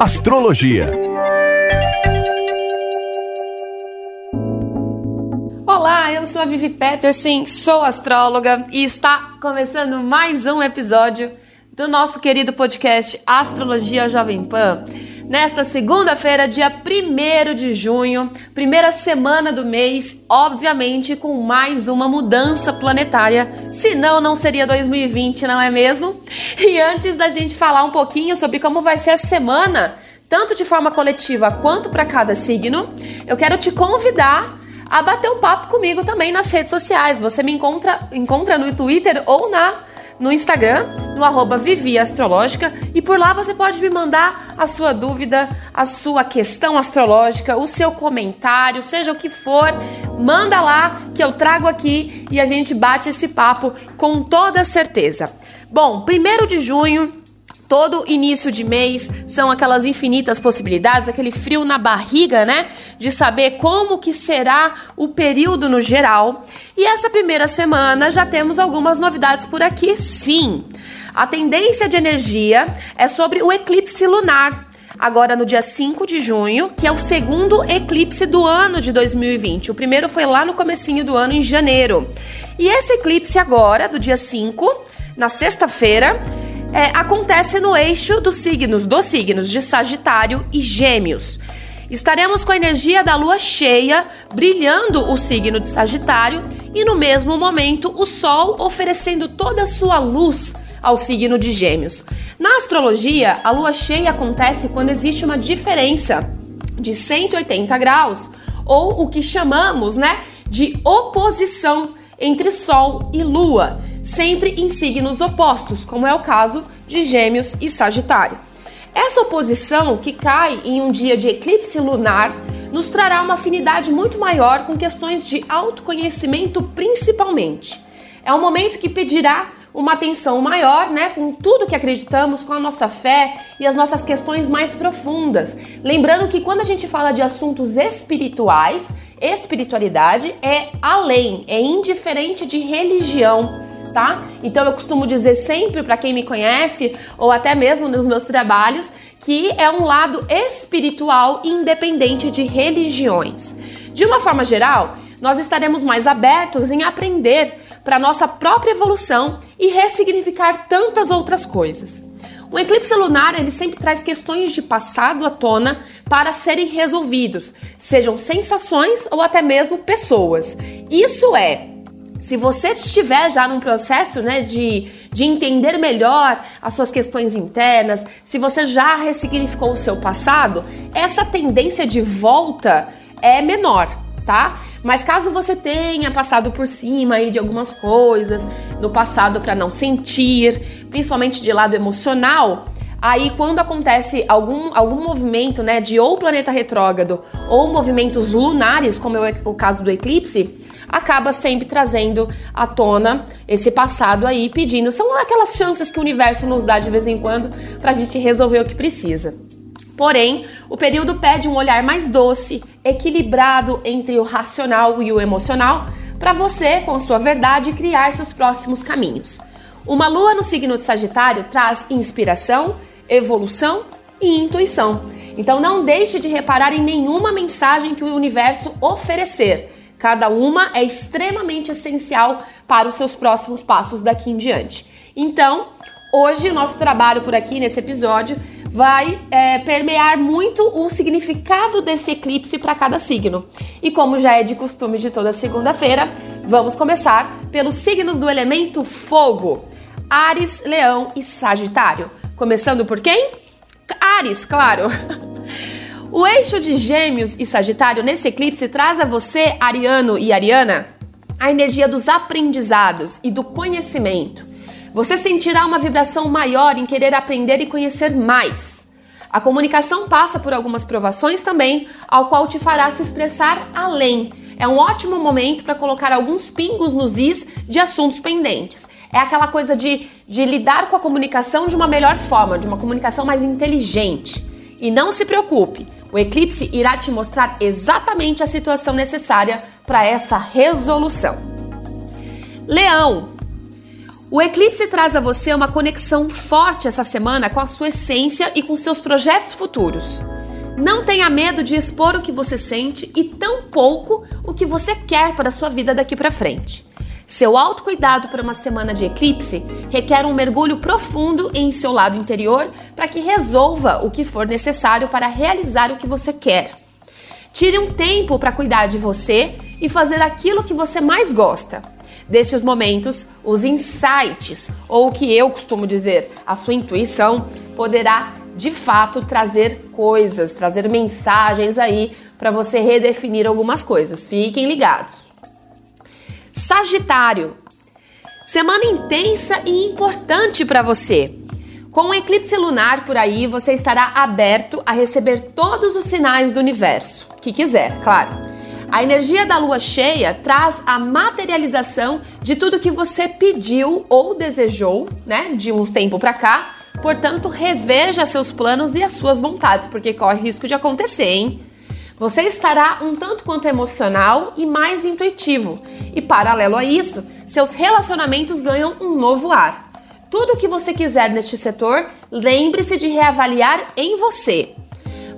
Astrologia. Olá, eu sou a Vivi Peterson, sou astróloga e está começando mais um episódio do nosso querido podcast Astrologia Jovem Pan nesta segunda-feira, dia 1 de junho, primeira semana do mês, obviamente com mais uma mudança planetária, senão não seria 2020, não é mesmo? E antes da gente falar um pouquinho sobre como vai ser a semana, tanto de forma coletiva quanto para cada signo, eu quero te convidar a bater um papo comigo também nas redes sociais. Você me encontra, encontra no Twitter ou na no Instagram, no arroba Vivi Astrológica, e por lá você pode me mandar a sua dúvida, a sua questão astrológica, o seu comentário, seja o que for, manda lá que eu trago aqui e a gente bate esse papo com toda certeza. Bom, primeiro de junho, todo início de mês são aquelas infinitas possibilidades, aquele frio na barriga, né? De saber como que será o período no geral. E essa primeira semana já temos algumas novidades por aqui, sim. A tendência de energia é sobre o eclipse lunar. Agora no dia 5 de junho, que é o segundo eclipse do ano de 2020. O primeiro foi lá no comecinho do ano, em janeiro. E esse eclipse agora, do dia 5, na sexta-feira, é, acontece no eixo dos signos, dos signos de Sagitário e Gêmeos. Estaremos com a energia da lua cheia brilhando o signo de Sagitário e no mesmo momento o Sol oferecendo toda a sua luz ao signo de Gêmeos. Na astrologia, a lua cheia acontece quando existe uma diferença de 180 graus ou o que chamamos, né, de oposição entre Sol e Lua, sempre em signos opostos, como é o caso de Gêmeos e Sagitário. Essa oposição, que cai em um dia de eclipse lunar, nos trará uma afinidade muito maior com questões de autoconhecimento, principalmente. É um momento que pedirá uma atenção maior, né, com tudo que acreditamos, com a nossa fé e as nossas questões mais profundas. Lembrando que quando a gente fala de assuntos espirituais, espiritualidade é além, é indiferente de religião. Tá? Então eu costumo dizer sempre para quem me conhece ou até mesmo nos meus trabalhos que é um lado espiritual independente de religiões. De uma forma geral, nós estaremos mais abertos em aprender para nossa própria evolução e ressignificar tantas outras coisas. O eclipse lunar ele sempre traz questões de passado à tona para serem resolvidos, sejam sensações ou até mesmo pessoas. Isso é se você estiver já num processo né, de, de entender melhor as suas questões internas, se você já ressignificou o seu passado, essa tendência de volta é menor tá? Mas caso você tenha passado por cima aí de algumas coisas no passado para não sentir, principalmente de lado emocional, aí quando acontece algum, algum movimento, né, de ou planeta retrógrado ou movimentos lunares, como é o caso do eclipse, acaba sempre trazendo à tona esse passado aí, pedindo. São aquelas chances que o universo nos dá de vez em quando pra gente resolver o que precisa. Porém, o período pede um olhar mais doce, equilibrado entre o racional e o emocional, para você, com a sua verdade, criar seus próximos caminhos. Uma lua no signo de Sagitário traz inspiração, evolução e intuição. Então não deixe de reparar em nenhuma mensagem que o universo oferecer. Cada uma é extremamente essencial para os seus próximos passos daqui em diante. Então, hoje o nosso trabalho por aqui nesse episódio vai é, permear muito o significado desse eclipse para cada signo. E como já é de costume de toda segunda-feira, vamos começar pelos signos do elemento fogo: Ares, Leão e Sagitário. Começando por quem? Ares, claro. O eixo de Gêmeos e Sagitário nesse eclipse traz a você, Ariano e Ariana, a energia dos aprendizados e do conhecimento. Você sentirá uma vibração maior em querer aprender e conhecer mais. A comunicação passa por algumas provações também, ao qual te fará se expressar além. É um ótimo momento para colocar alguns pingos nos is de assuntos pendentes. É aquela coisa de, de lidar com a comunicação de uma melhor forma, de uma comunicação mais inteligente. E não se preocupe, o eclipse irá te mostrar exatamente a situação necessária para essa resolução. Leão, O eclipse traz a você uma conexão forte essa semana com a sua essência e com seus projetos futuros. Não tenha medo de expor o que você sente e tampouco o que você quer para a sua vida daqui para frente. Seu autocuidado para uma semana de eclipse requer um mergulho profundo em seu lado interior para que resolva o que for necessário para realizar o que você quer. Tire um tempo para cuidar de você e fazer aquilo que você mais gosta. Destes momentos, os insights, ou o que eu costumo dizer, a sua intuição, poderá de fato trazer coisas, trazer mensagens aí para você redefinir algumas coisas. Fiquem ligados. Sagitário. Semana intensa e importante para você. Com o eclipse lunar por aí, você estará aberto a receber todos os sinais do universo, que quiser, claro. A energia da lua cheia traz a materialização de tudo que você pediu ou desejou, né, de um tempo para cá. Portanto, reveja seus planos e as suas vontades, porque corre risco de acontecer, hein? Você estará um tanto quanto emocional e mais intuitivo. E paralelo a isso, seus relacionamentos ganham um novo ar. Tudo o que você quiser neste setor, lembre-se de reavaliar em você.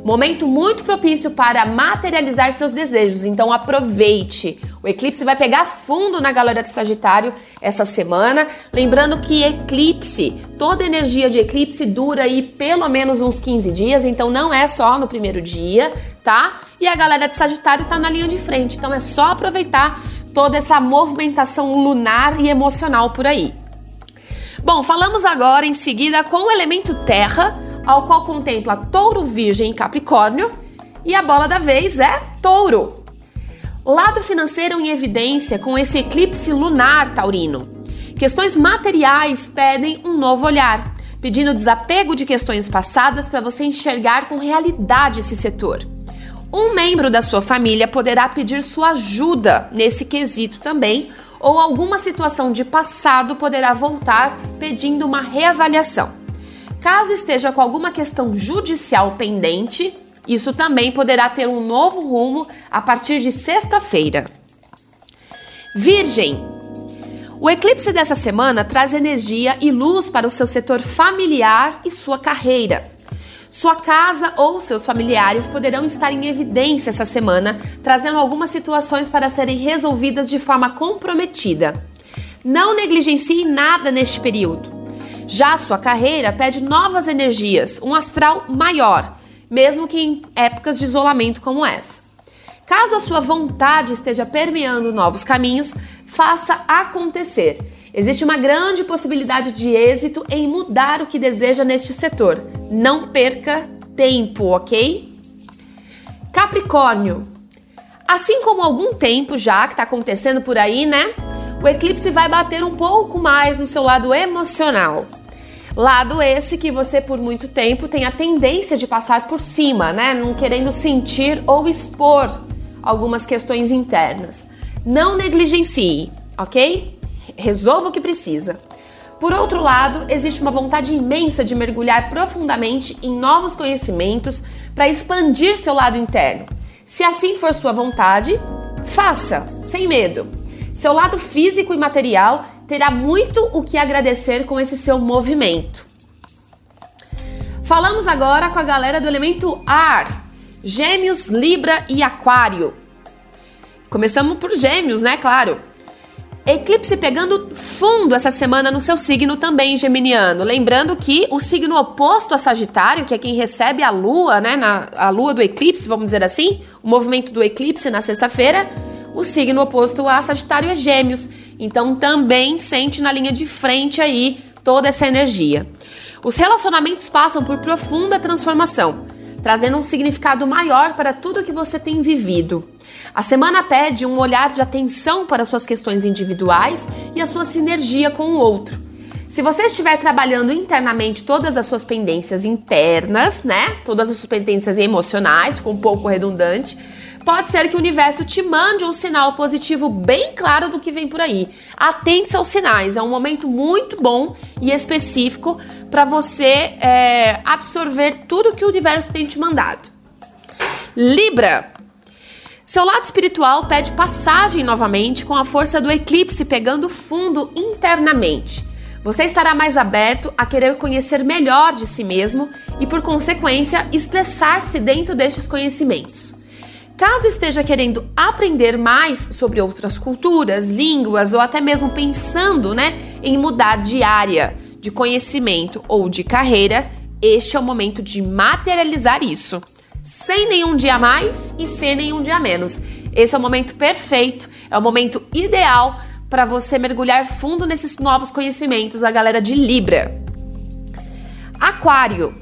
Momento muito propício para materializar seus desejos, então aproveite. O eclipse vai pegar fundo na galera de Sagitário essa semana. Lembrando que eclipse, toda energia de eclipse dura aí pelo menos uns 15 dias, então não é só no primeiro dia, tá? E a galera de Sagitário tá na linha de frente, então é só aproveitar toda essa movimentação lunar e emocional por aí. Bom, falamos agora em seguida com o elemento terra ao qual contempla touro, virgem e capricórnio, e a bola da vez é touro. Lado financeiro em evidência com esse eclipse lunar taurino. Questões materiais pedem um novo olhar, pedindo desapego de questões passadas para você enxergar com realidade esse setor. Um membro da sua família poderá pedir sua ajuda nesse quesito também, ou alguma situação de passado poderá voltar pedindo uma reavaliação. Caso esteja com alguma questão judicial pendente, isso também poderá ter um novo rumo a partir de sexta-feira. Virgem. O eclipse dessa semana traz energia e luz para o seu setor familiar e sua carreira. Sua casa ou seus familiares poderão estar em evidência essa semana, trazendo algumas situações para serem resolvidas de forma comprometida. Não negligencie nada neste período. Já a sua carreira pede novas energias, um astral maior, mesmo que em épocas de isolamento como essa. Caso a sua vontade esteja permeando novos caminhos, faça acontecer. Existe uma grande possibilidade de êxito em mudar o que deseja neste setor. Não perca tempo, ok? Capricórnio. Assim como algum tempo já que está acontecendo por aí, né? O eclipse vai bater um pouco mais no seu lado emocional. Lado esse que você por muito tempo tem a tendência de passar por cima, né? Não querendo sentir ou expor algumas questões internas. Não negligencie, ok? Resolva o que precisa. Por outro lado, existe uma vontade imensa de mergulhar profundamente em novos conhecimentos para expandir seu lado interno. Se assim for sua vontade, faça, sem medo. Seu lado físico e material terá muito o que agradecer com esse seu movimento. Falamos agora com a galera do elemento ar, Gêmeos, Libra e Aquário. Começamos por Gêmeos, né? Claro. Eclipse pegando fundo essa semana no seu signo também, geminiano. Lembrando que o signo oposto a Sagitário, que é quem recebe a lua, né? Na, a lua do eclipse, vamos dizer assim, o movimento do eclipse na sexta-feira, o signo oposto a Sagitário é Gêmeos. Então também sente na linha de frente aí toda essa energia. Os relacionamentos passam por profunda transformação, trazendo um significado maior para tudo que você tem vivido. A semana pede um olhar de atenção para suas questões individuais e a sua sinergia com o outro. Se você estiver trabalhando internamente todas as suas pendências internas, né? Todas as suas pendências emocionais, ficou um pouco redundante, pode ser que o universo te mande um sinal positivo bem claro do que vem por aí. Atente aos sinais, é um momento muito bom e específico para você é, absorver tudo que o universo tem te mandado. Libra. Seu lado espiritual pede passagem novamente com a força do eclipse pegando fundo internamente. Você estará mais aberto a querer conhecer melhor de si mesmo e, por consequência, expressar-se dentro destes conhecimentos. Caso esteja querendo aprender mais sobre outras culturas, línguas ou até mesmo pensando né, em mudar de área de conhecimento ou de carreira, este é o momento de materializar isso. Sem nenhum dia mais e sem nenhum dia menos. Esse é o momento perfeito, é o momento ideal para você mergulhar fundo nesses novos conhecimentos, a galera de Libra. Aquário.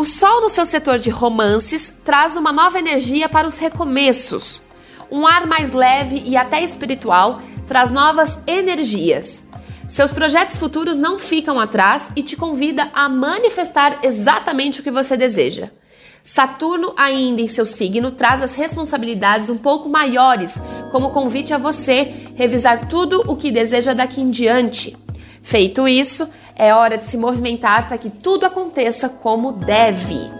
O Sol no seu setor de romances traz uma nova energia para os recomeços. Um ar mais leve e até espiritual traz novas energias. Seus projetos futuros não ficam atrás e te convida a manifestar exatamente o que você deseja. Saturno, ainda em seu signo, traz as responsabilidades um pouco maiores, como convite a você revisar tudo o que deseja daqui em diante. Feito isso, é hora de se movimentar para que tudo aconteça como deve.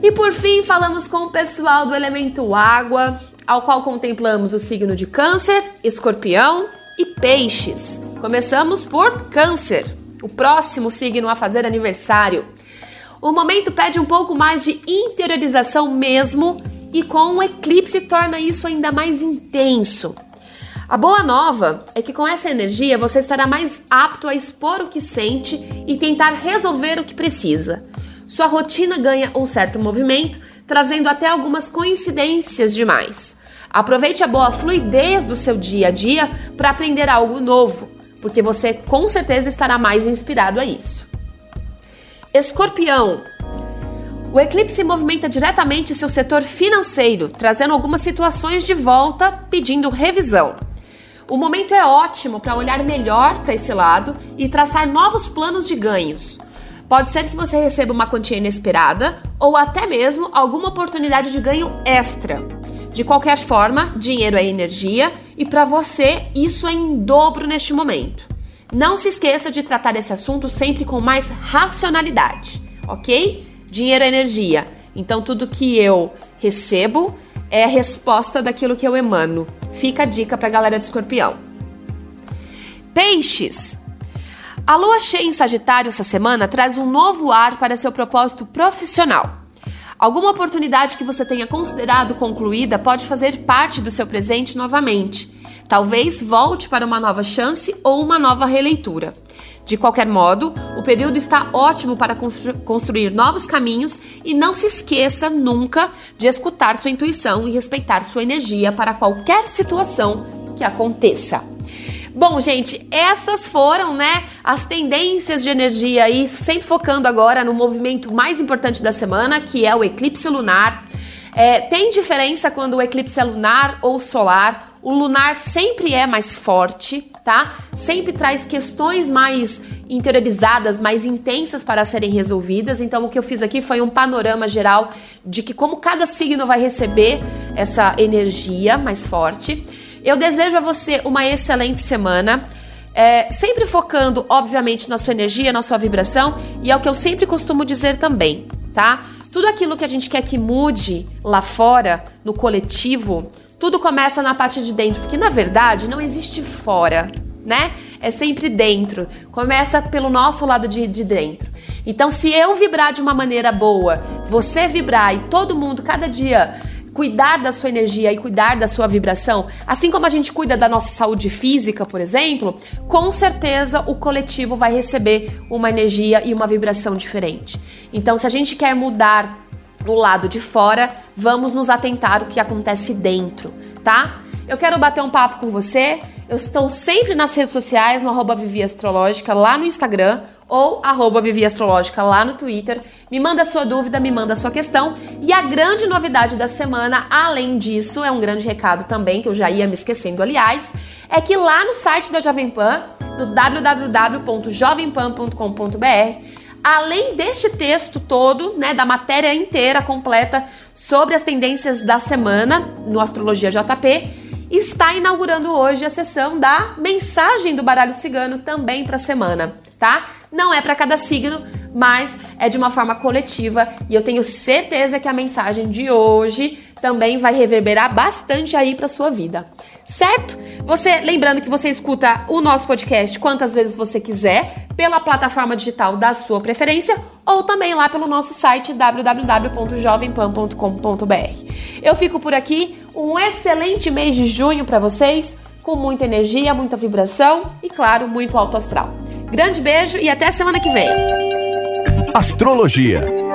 E por fim, falamos com o pessoal do elemento água, ao qual contemplamos o signo de Câncer, Escorpião e Peixes. Começamos por Câncer, o próximo signo a fazer aniversário. O momento pede um pouco mais de interiorização mesmo, e com o eclipse torna isso ainda mais intenso. A boa nova é que com essa energia você estará mais apto a expor o que sente e tentar resolver o que precisa. Sua rotina ganha um certo movimento, trazendo até algumas coincidências demais. Aproveite a boa fluidez do seu dia a dia para aprender algo novo, porque você com certeza estará mais inspirado a isso. Escorpião. O eclipse movimenta diretamente seu setor financeiro, trazendo algumas situações de volta, pedindo revisão. O momento é ótimo para olhar melhor para esse lado e traçar novos planos de ganhos. Pode ser que você receba uma quantia inesperada ou até mesmo alguma oportunidade de ganho extra. De qualquer forma, dinheiro é energia e para você isso é em dobro neste momento. Não se esqueça de tratar esse assunto sempre com mais racionalidade, ok? Dinheiro é energia, então tudo que eu recebo é a resposta daquilo que eu emano. Fica a dica para a galera de escorpião. Peixes. A lua cheia em Sagitário essa semana traz um novo ar para seu propósito profissional. Alguma oportunidade que você tenha considerado concluída pode fazer parte do seu presente novamente. Talvez volte para uma nova chance ou uma nova releitura. De qualquer modo, o período está ótimo para constru construir novos caminhos e não se esqueça nunca de escutar sua intuição e respeitar sua energia para qualquer situação que aconteça. Bom, gente, essas foram, né, as tendências de energia aí, sempre focando agora no movimento mais importante da semana, que é o eclipse lunar. É, tem diferença quando o eclipse é lunar ou solar. O lunar sempre é mais forte, tá? Sempre traz questões mais interiorizadas, mais intensas para serem resolvidas. Então, o que eu fiz aqui foi um panorama geral de que como cada signo vai receber essa energia mais forte. Eu desejo a você uma excelente semana. É, sempre focando, obviamente, na sua energia, na sua vibração, e é o que eu sempre costumo dizer também, tá? Tudo aquilo que a gente quer que mude lá fora, no coletivo, tudo começa na parte de dentro, porque na verdade não existe fora, né? É sempre dentro. Começa pelo nosso lado de, de dentro. Então, se eu vibrar de uma maneira boa, você vibrar e todo mundo, cada dia, cuidar da sua energia e cuidar da sua vibração, assim como a gente cuida da nossa saúde física, por exemplo, com certeza o coletivo vai receber uma energia e uma vibração diferente. Então, se a gente quer mudar no lado de fora, vamos nos atentar o que acontece dentro, tá? Eu quero bater um papo com você. Eu estou sempre nas redes sociais, no arroba Vivi Astrológica, lá no Instagram, ou arroba Vivi Astrológica lá no Twitter. Me manda sua dúvida, me manda sua questão. E a grande novidade da semana, além disso, é um grande recado também, que eu já ia me esquecendo, aliás, é que lá no site da Jovem Pan, no www.jovempan.com.br, além deste texto todo, né, da matéria inteira completa sobre as tendências da semana no Astrologia JP, está inaugurando hoje a sessão da mensagem do baralho cigano também para a semana, tá? Não é para cada signo, mas é de uma forma coletiva e eu tenho certeza que a mensagem de hoje também vai reverberar bastante aí para sua vida. Certo? Você, lembrando que você escuta o nosso podcast quantas vezes você quiser, pela plataforma digital da sua preferência ou também lá pelo nosso site www.jovempan.com.br. Eu fico por aqui, um excelente mês de junho para vocês, com muita energia, muita vibração e claro, muito alto astral. Grande beijo e até semana que vem. Astrologia